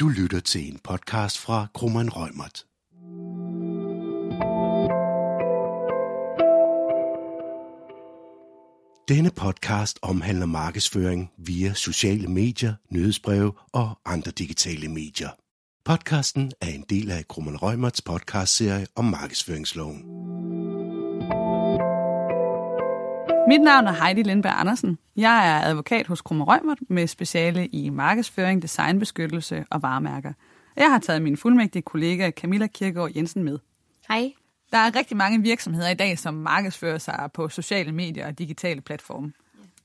Du lytter til en podcast fra Krummeren Rømert. Denne podcast omhandler markedsføring via sociale medier, nyhedsbreve og andre digitale medier. Podcasten er en del af Krummeren Rømerts podcastserie om markedsføringsloven. Mit navn er Heidi Lindberg Andersen. Jeg er advokat hos Rømert med speciale i markedsføring, designbeskyttelse og varemærker. Jeg har taget min fuldmægtige kollega Camilla Kirkegaard Jensen med. Hej. Der er rigtig mange virksomheder i dag, som markedsfører sig på sociale medier og digitale platforme.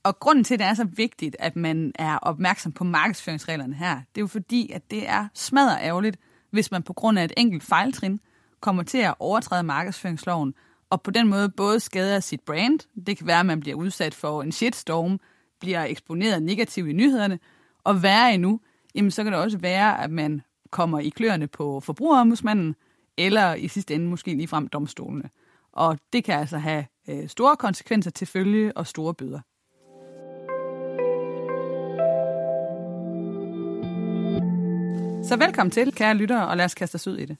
Og grunden til, at det er så vigtigt, at man er opmærksom på markedsføringsreglerne her, det er jo fordi, at det er smadret ærgerligt, hvis man på grund af et enkelt fejltrin kommer til at overtræde markedsføringsloven, og på den måde både skader sit brand, det kan være, at man bliver udsat for en shitstorm, bliver eksponeret negativt i nyhederne, og værre endnu, jamen så kan det også være, at man kommer i kløerne på forbrugerombudsmanden, eller i sidste ende måske ligefrem domstolene. Og det kan altså have øh, store konsekvenser til følge og store bøder. Så velkommen til, kære lyttere, og lad os kaste os ud i det.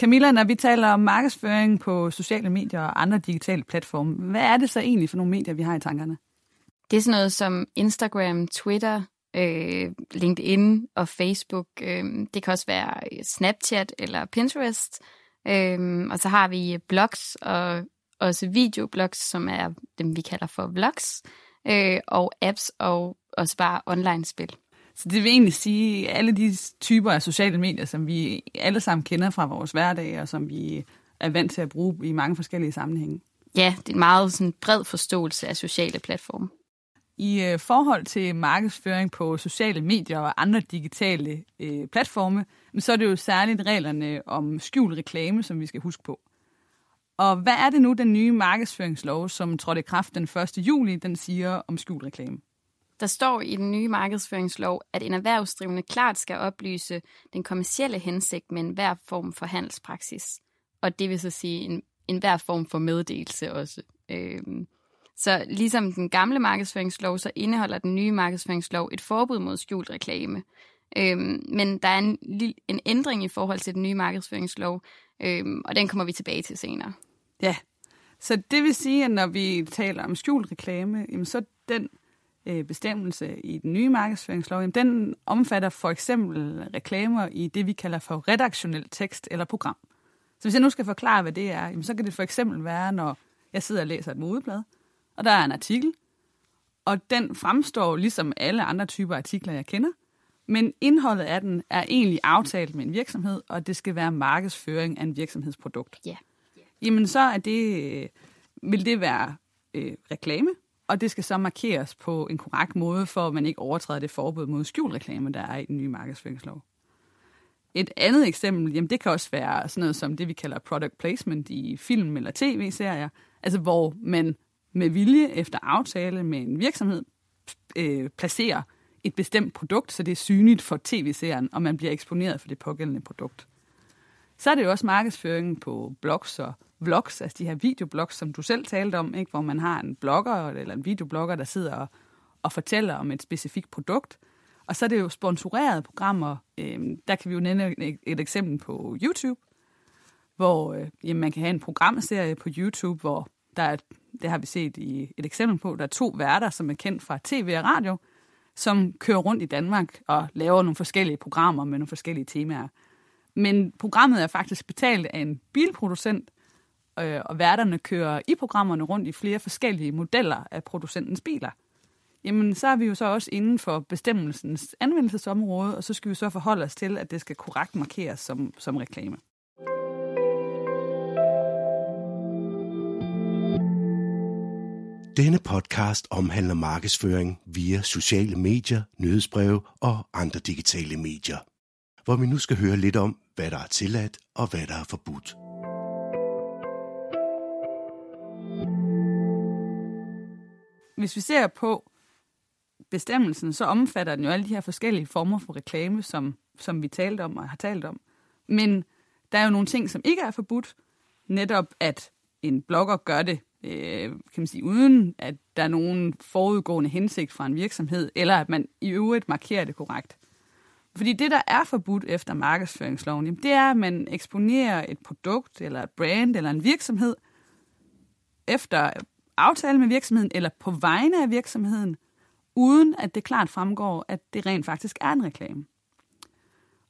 Camilla, når vi taler om markedsføring på sociale medier og andre digitale platforme, hvad er det så egentlig for nogle medier, vi har i tankerne? Det er sådan noget som Instagram, Twitter, øh, LinkedIn og Facebook. Øh, det kan også være Snapchat eller Pinterest. Øh, og så har vi blogs og også videoblogs, som er dem, vi kalder for vlogs. Øh, og apps og også bare online-spil. Så det vil egentlig sige, alle de typer af sociale medier, som vi alle sammen kender fra vores hverdag, og som vi er vant til at bruge i mange forskellige sammenhænge. Ja, det er en meget sådan bred forståelse af sociale platforme. I øh, forhold til markedsføring på sociale medier og andre digitale øh, platforme, så er det jo særligt reglerne om skjult reklame, som vi skal huske på. Og hvad er det nu, den nye markedsføringslov, som trådte i kraft den 1. juli, den siger om skjult reklame? Der står i den nye markedsføringslov, at en erhvervsdrivende klart skal oplyse den kommercielle hensigt med enhver form for handelspraksis. Og det vil så sige en, enhver form for meddelelse også. Øhm, så ligesom den gamle markedsføringslov, så indeholder den nye markedsføringslov et forbud mod skjult reklame. Øhm, men der er en, en ændring i forhold til den nye markedsføringslov, øhm, og den kommer vi tilbage til senere. Ja, så det vil sige, at når vi taler om skjult reklame, jamen så den øh, bestemmelse i den nye markedsføringslov, jamen den omfatter for eksempel reklamer i det, vi kalder for redaktionel tekst eller program. Så hvis jeg nu skal forklare, hvad det er, jamen så kan det for eksempel være, når jeg sidder og læser et modeblad, og der er en artikel, og den fremstår ligesom alle andre typer artikler, jeg kender, men indholdet af den er egentlig aftalt med en virksomhed, og det skal være markedsføring af en virksomhedsprodukt. Ja. Yeah. Jamen så er det, vil det være øh, reklame, og det skal så markeres på en korrekt måde, for at man ikke overtræder det forbud mod skjulreklame, der er i den nye markedsføringslov. Et andet eksempel, jamen det kan også være sådan noget som det, vi kalder product placement i film eller tv-serier, altså hvor man med vilje efter aftale med en virksomhed øh, placerer et bestemt produkt, så det er synligt for tv-serien, og man bliver eksponeret for det pågældende produkt. Så er det jo også markedsføring på blogs og vlogs, altså de her videoblogs, som du selv talte om, ikke? hvor man har en blogger eller en videoblogger, der sidder og, og fortæller om et specifikt produkt. Og så er det jo sponsorerede programmer. Øhm, der kan vi jo nævne et, et eksempel på YouTube, hvor øh, jamen, man kan have en programserie på YouTube, hvor der er, det har vi set i et eksempel på, der er to værter, som er kendt fra tv og radio, som kører rundt i Danmark og laver nogle forskellige programmer med nogle forskellige temaer. Men programmet er faktisk betalt af en bilproducent, øh, og værterne kører i programmerne rundt i flere forskellige modeller af producentens biler. Jamen, så er vi jo så også inden for bestemmelsens anvendelsesområde, og så skal vi så forholde os til, at det skal korrekt markeres som, som reklame. Denne podcast omhandler markedsføring via sociale medier, nyhedsbreve og andre digitale medier, hvor vi nu skal høre lidt om, hvad der er tilladt og hvad der er forbudt. Hvis vi ser på bestemmelsen, så omfatter den jo alle de her forskellige former for reklame, som, som vi talte om og har talt om. Men der er jo nogle ting, som ikke er forbudt. Netop at en blogger gør det, øh, kan man sige, uden at der er nogen forudgående hensigt fra en virksomhed, eller at man i øvrigt markerer det korrekt. Fordi det, der er forbudt efter markedsføringsloven, jamen, det er, at man eksponerer et produkt, eller et brand, eller en virksomhed, efter aftale med virksomheden, eller på vegne af virksomheden, uden at det klart fremgår, at det rent faktisk er en reklame.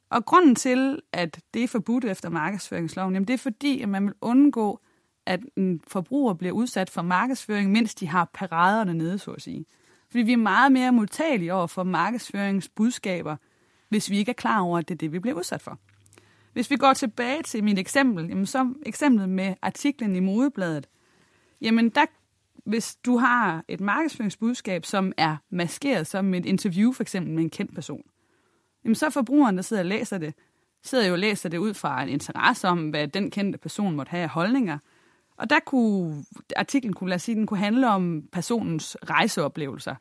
Og grunden til, at det er forbudt efter markedsføringsloven, jamen det er fordi, at man vil undgå, at en forbruger bliver udsat for markedsføring, mens de har paraderne nede, så at sige. Fordi vi er meget mere modtagelige over for markedsføringsbudskaber, hvis vi ikke er klar over, at det er det, vi bliver udsat for. Hvis vi går tilbage til mit eksempel, jamen så eksemplet med artiklen i Modebladet, jamen der, hvis du har et markedsføringsbudskab, som er maskeret som et interview for eksempel med en kendt person, jamen så forbrugeren, der sidder og læser det, sidder jo og læser det ud fra en interesse om, hvad den kendte person måtte have af holdninger. Og der kunne artiklen kunne, lad os sige, den kunne handle om personens rejseoplevelser.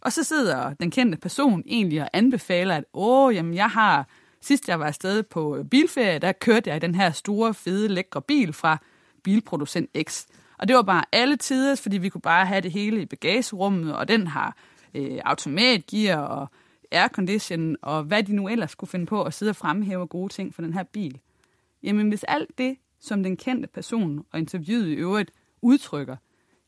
Og så sidder den kendte person egentlig og anbefaler, at åh, jamen jeg har, sidst jeg var afsted på bilferie, der kørte jeg i den her store, fede, lækre bil fra bilproducent X. Og det var bare alle tider, fordi vi kunne bare have det hele i bagagerummet, og den har øh, automatgear og aircondition, og hvad de nu ellers skulle finde på at sidde og fremhæve gode ting for den her bil. Jamen hvis alt det, som den kendte person og interviewet i øvrigt udtrykker,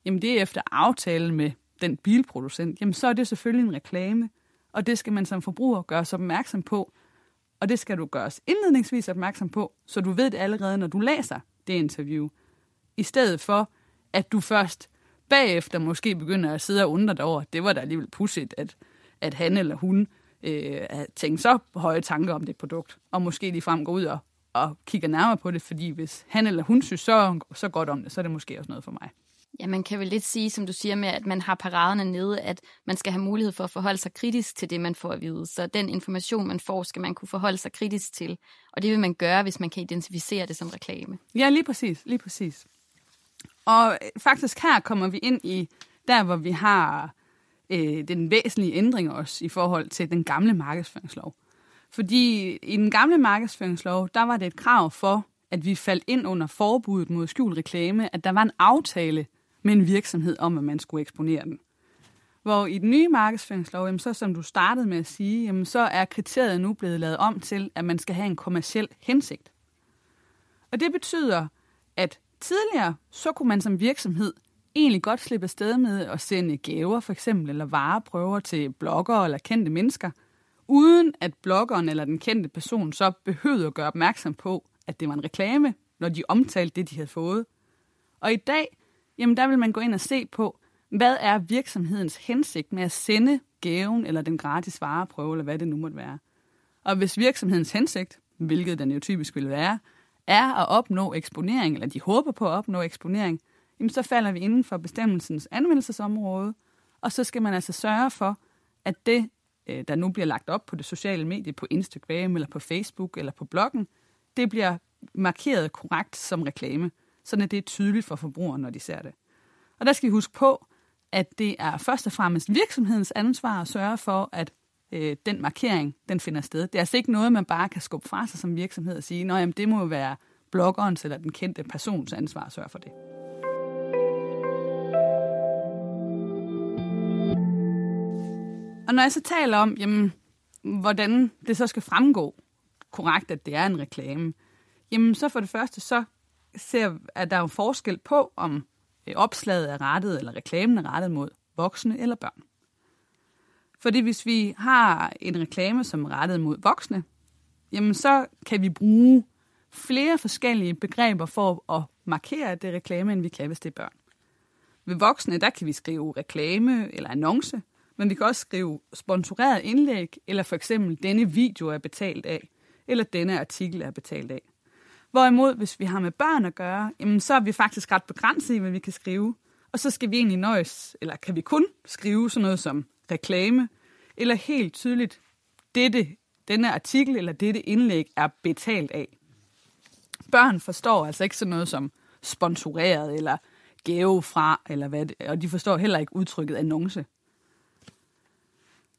jamen det er efter aftale med den bilproducent, jamen så er det selvfølgelig en reklame, og det skal man som forbruger gøre sig opmærksom på, og det skal du gøres indledningsvis opmærksom på, så du ved det allerede, når du læser det interview, i stedet for, at du først bagefter måske begynder at sidde og undre dig over, det var da alligevel pudsigt, at, at han eller hun øh, tænkt så høje tanker om det produkt, og måske lige frem går ud og, og kigger nærmere på det, fordi hvis han eller hun synes så, så godt om det, så er det måske også noget for mig. Ja, man kan vel lidt sige, som du siger med, at man har paraderne nede, at man skal have mulighed for at forholde sig kritisk til det, man får at vide. Så den information, man får, skal man kunne forholde sig kritisk til. Og det vil man gøre, hvis man kan identificere det som reklame. Ja, lige præcis. Lige præcis. Og øh, faktisk her kommer vi ind i der, hvor vi har øh, den væsentlige ændring også i forhold til den gamle markedsføringslov. Fordi i den gamle markedsføringslov, der var det et krav for, at vi faldt ind under forbuddet mod skjult reklame, at der var en aftale med en virksomhed om, at man skulle eksponere den. Hvor i den nye markedsføringslov, jamen så som du startede med at sige, jamen så er kriteriet nu blevet lavet om til, at man skal have en kommersiel hensigt. Og det betyder, at tidligere så kunne man som virksomhed egentlig godt slippe afsted med at sende gaver for eksempel, eller vareprøver til bloggere eller kendte mennesker, uden at bloggeren eller den kendte person så behøvede at gøre opmærksom på, at det var en reklame, når de omtalte det, de havde fået. Og i dag, jamen der vil man gå ind og se på, hvad er virksomhedens hensigt med at sende gaven eller den gratis vareprøve, eller hvad det nu måtte være. Og hvis virksomhedens hensigt, hvilket den jo typisk vil være, er at opnå eksponering, eller de håber på at opnå eksponering, jamen så falder vi inden for bestemmelsens anvendelsesområde, og så skal man altså sørge for, at det, øh, der nu bliver lagt op på det sociale medie, på Instagram eller på Facebook eller på bloggen, det bliver markeret korrekt som reklame, så det er tydeligt for forbrugeren, når de ser det. Og der skal vi huske på, at det er først og fremmest virksomhedens ansvar at sørge for, at øh, den markering den finder sted. Det er altså ikke noget, man bare kan skubbe fra sig som virksomhed og sige, at det må jo være bloggerens eller den kendte persons ansvar at sørge for det. Og når jeg så taler om, jamen, hvordan det så skal fremgå korrekt, at det er en reklame, jamen så for det første, så ser, at der er jo forskel på, om øh, opslaget er rettet, eller reklamen er rettet mod voksne eller børn. Fordi hvis vi har en reklame, som er rettet mod voksne, jamen så kan vi bruge flere forskellige begreber for at markere, at det reklame, end vi kan, hvis det er børn. Ved voksne, der kan vi skrive reklame eller annonce, men vi kan også skrive sponsoreret indlæg, eller for eksempel, denne video er betalt af, eller denne artikel er betalt af. Hvorimod, hvis vi har med børn at gøre, jamen, så er vi faktisk ret begrænset i, hvad vi kan skrive. Og så skal vi egentlig nøjes, eller kan vi kun skrive sådan noget som reklame, eller helt tydeligt, dette, denne artikel eller dette indlæg er betalt af. Børn forstår altså ikke sådan noget som sponsoreret eller gave fra, eller hvad det, og de forstår heller ikke udtrykket annonce.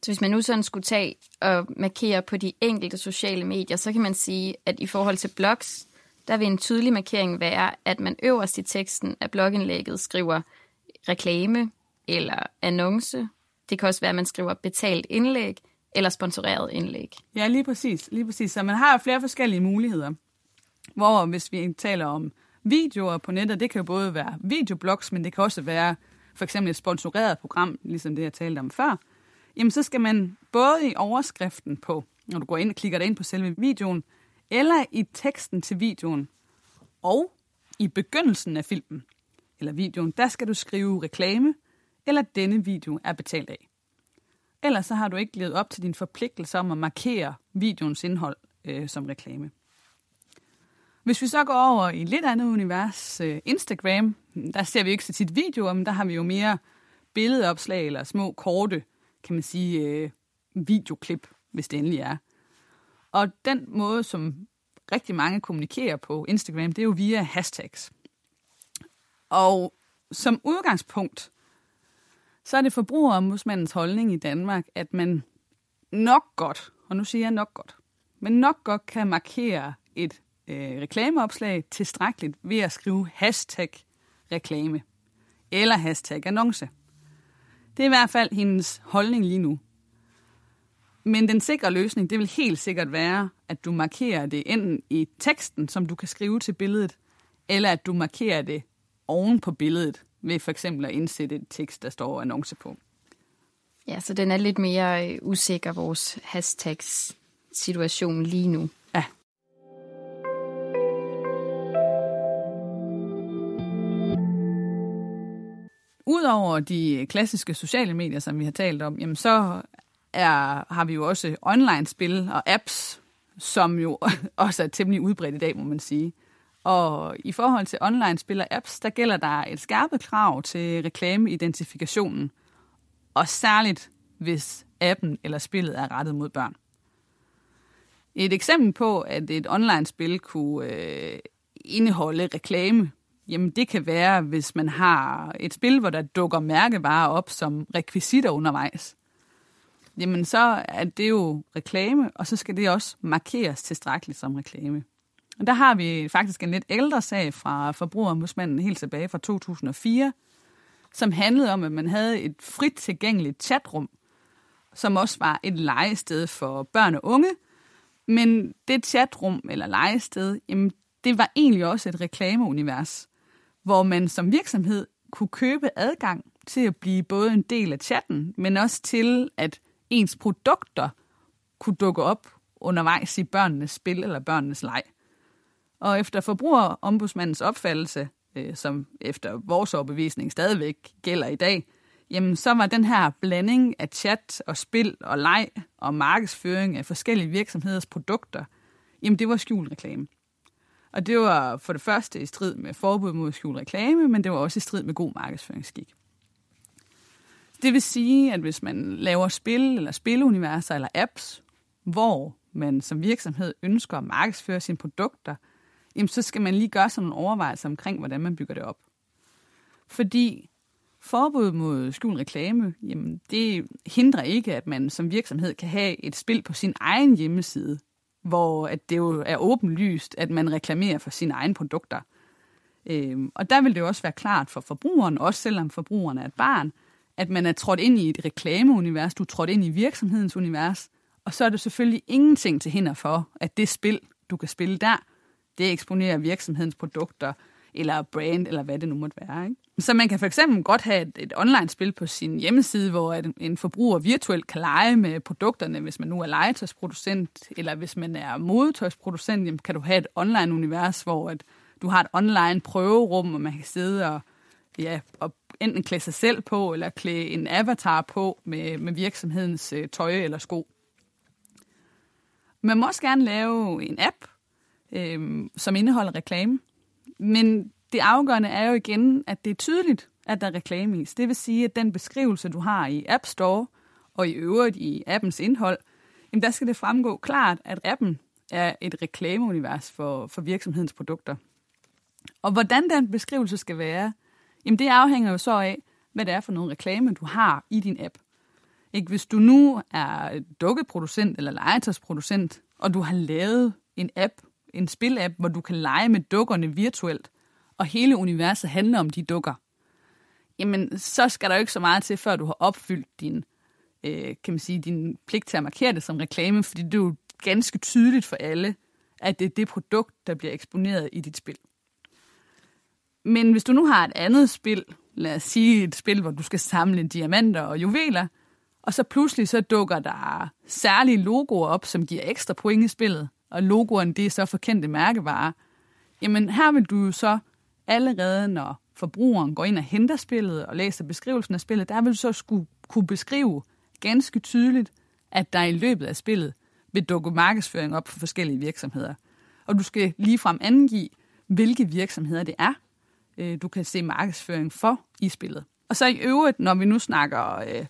Så hvis man nu sådan skulle tage og markere på de enkelte sociale medier, så kan man sige, at i forhold til blogs, der vil en tydelig markering være, at man øverst i teksten af blogindlægget skriver reklame eller annonce. Det kan også være, at man skriver betalt indlæg eller sponsoreret indlæg. Ja, lige præcis. Lige præcis. Så man har flere forskellige muligheder. Hvor hvis vi taler om videoer på nettet, det kan jo både være videoblogs, men det kan også være for eksempel et sponsoreret program, ligesom det, jeg talte om før. Jamen, så skal man både i overskriften på, når du går ind og klikker dig ind på selve videoen, eller i teksten til videoen, og i begyndelsen af filmen eller videoen, der skal du skrive reklame, eller denne video er betalt af. Ellers så har du ikke levet op til din forpligtelse om at markere videoens indhold øh, som reklame. Hvis vi så går over i et lidt andet univers, øh, Instagram, der ser vi ikke så tit videoer, men der har vi jo mere billedopslag eller små, korte, kan man sige, øh, videoklip, hvis det endelig er. Og den måde, som rigtig mange kommunikerer på Instagram, det er jo via hashtags. Og som udgangspunkt, så er det forbrugerombudsmandens holdning i Danmark, at man nok godt, og nu siger jeg nok godt, men nok godt kan markere et øh, reklameopslag tilstrækkeligt ved at skrive hashtag reklame eller hashtag annonce. Det er i hvert fald hendes holdning lige nu. Men den sikre løsning, det vil helt sikkert være, at du markerer det enten i teksten, som du kan skrive til billedet, eller at du markerer det oven på billedet, ved for eksempel at indsætte et tekst, der står annonce på. Ja, så den er lidt mere øh, usikker, vores hashtags situation lige nu. Ja. Udover de klassiske sociale medier, som vi har talt om, jamen så er, har vi jo også online-spil og apps, som jo også er temmelig udbredt i dag, må man sige. Og i forhold til online spil apps der gælder der et skærpet krav til reklameidentifikationen, og særligt hvis appen eller spillet er rettet mod børn. Et eksempel på, at et online-spil kunne øh, indeholde reklame, jamen det kan være, hvis man har et spil, hvor der dukker mærkevarer op som rekvisitter undervejs. Jamen så er det jo reklame, og så skal det også markeres tilstrækkeligt som reklame. Og der har vi faktisk en lidt ældre sag fra Forbrugerombudsmanden helt tilbage fra 2004, som handlede om, at man havde et frit tilgængeligt chatrum, som også var et legested for børn og unge. Men det chatrum eller legested, jamen, det var egentlig også et reklameunivers, hvor man som virksomhed kunne købe adgang til at blive både en del af chatten, men også til, at ens produkter kunne dukke op undervejs i børnenes spil eller børnenes leg. Og efter forbrugerombudsmandens opfattelse, øh, som efter vores overbevisning stadigvæk gælder i dag, jamen så var den her blanding af chat og spil og leg og markedsføring af forskellige virksomheders produkter, jamen det var skjult reklame. Og det var for det første i strid med forbud mod skjult reklame, men det var også i strid med god markedsføringsskik. Det vil sige, at hvis man laver spil eller spiluniverser eller apps, hvor man som virksomhed ønsker at markedsføre sine produkter – jamen, så skal man lige gøre sådan nogle overvejelser omkring, hvordan man bygger det op. Fordi forbud mod skjult reklame, jamen, det hindrer ikke, at man som virksomhed kan have et spil på sin egen hjemmeside, hvor at det jo er åbenlyst, at man reklamerer for sine egne produkter. Øhm, og der vil det jo også være klart for forbrugeren, også selvom forbrugeren er et barn, at man er trådt ind i et reklameunivers, du er trådt ind i virksomhedens univers, og så er det selvfølgelig ingenting til hinder for, at det spil, du kan spille der, det eksponerer virksomhedens produkter, eller brand, eller hvad det nu måtte være. Ikke? Så man kan for eksempel godt have et, et online-spil på sin hjemmeside, hvor en, en forbruger virtuelt kan lege med produkterne, hvis man nu er legetøjsproducent, eller hvis man er modetøjsproducent, jamen kan du have et online-univers, hvor at du har et online prøverum, hvor man kan sidde og, ja, og enten klæde sig selv på, eller klæde en avatar på med, med virksomhedens øh, tøj eller sko. Man må også gerne lave en app, øh, som indeholder reklame. Men det afgørende er jo igen, at det er tydeligt, at der er reklame i. Det vil sige, at den beskrivelse, du har i App Store og i øvrigt i appens indhold, jamen der skal det fremgå klart, at appen er et reklameunivers for, for virksomhedens produkter. Og hvordan den beskrivelse skal være, jamen det afhænger jo så af, hvad det er for noget reklame, du har i din app. Ikke? Hvis du nu er dukkeproducent eller legetøjsproducent, og du har lavet en app, en spilapp, hvor du kan lege med dukkerne virtuelt, og hele universet handler om de dukker, jamen så skal der jo ikke så meget til, før du har opfyldt din øh, kan man sige, din pligt til at markere det som reklame, fordi det er jo ganske tydeligt for alle, at det er det produkt, der bliver eksponeret i dit spil. Men hvis du nu har et andet spil, lad os sige et spil, hvor du skal samle diamanter og juveler, og så pludselig så dukker der særlige logoer op, som giver ekstra point i spillet, og logoerne det er så for kendte mærkevarer, jamen her vil du jo så allerede, når forbrugeren går ind og henter spillet og læser beskrivelsen af spillet, der vil du så skulle kunne beskrive ganske tydeligt, at der i løbet af spillet vil dukke markedsføring op for forskellige virksomheder. Og du skal ligefrem angive, hvilke virksomheder det er, øh, du kan se markedsføring for i spillet. Og så i øvrigt, når vi nu snakker øh,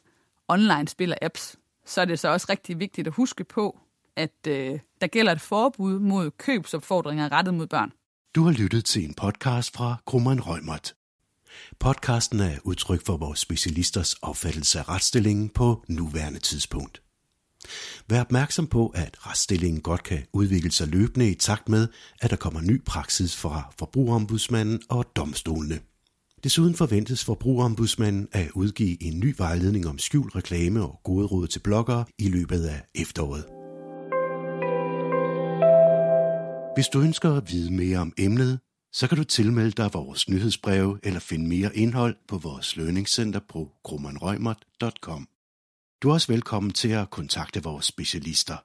online-spil og apps, så er det så også rigtig vigtigt at huske på, at øh, der gælder et forbud mod købsopfordringer rettet mod børn. Du har lyttet til en podcast fra Krummeren Rømert. Podcasten er udtryk for vores specialisters opfattelse af retsstillingen på nuværende tidspunkt. Vær opmærksom på, at retsstillingen godt kan udvikle sig løbende i takt med, at der kommer ny praksis fra forbrugerombudsmanden og domstolene. Desuden forventes forbrugerombudsmanden at udgive en ny vejledning om skjult reklame og gode råd til bloggere i løbet af efteråret. Hvis du ønsker at vide mere om emnet, så kan du tilmelde dig vores nyhedsbreve eller finde mere indhold på vores lønningscenter på grummanrøgmert.com. Du er også velkommen til at kontakte vores specialister.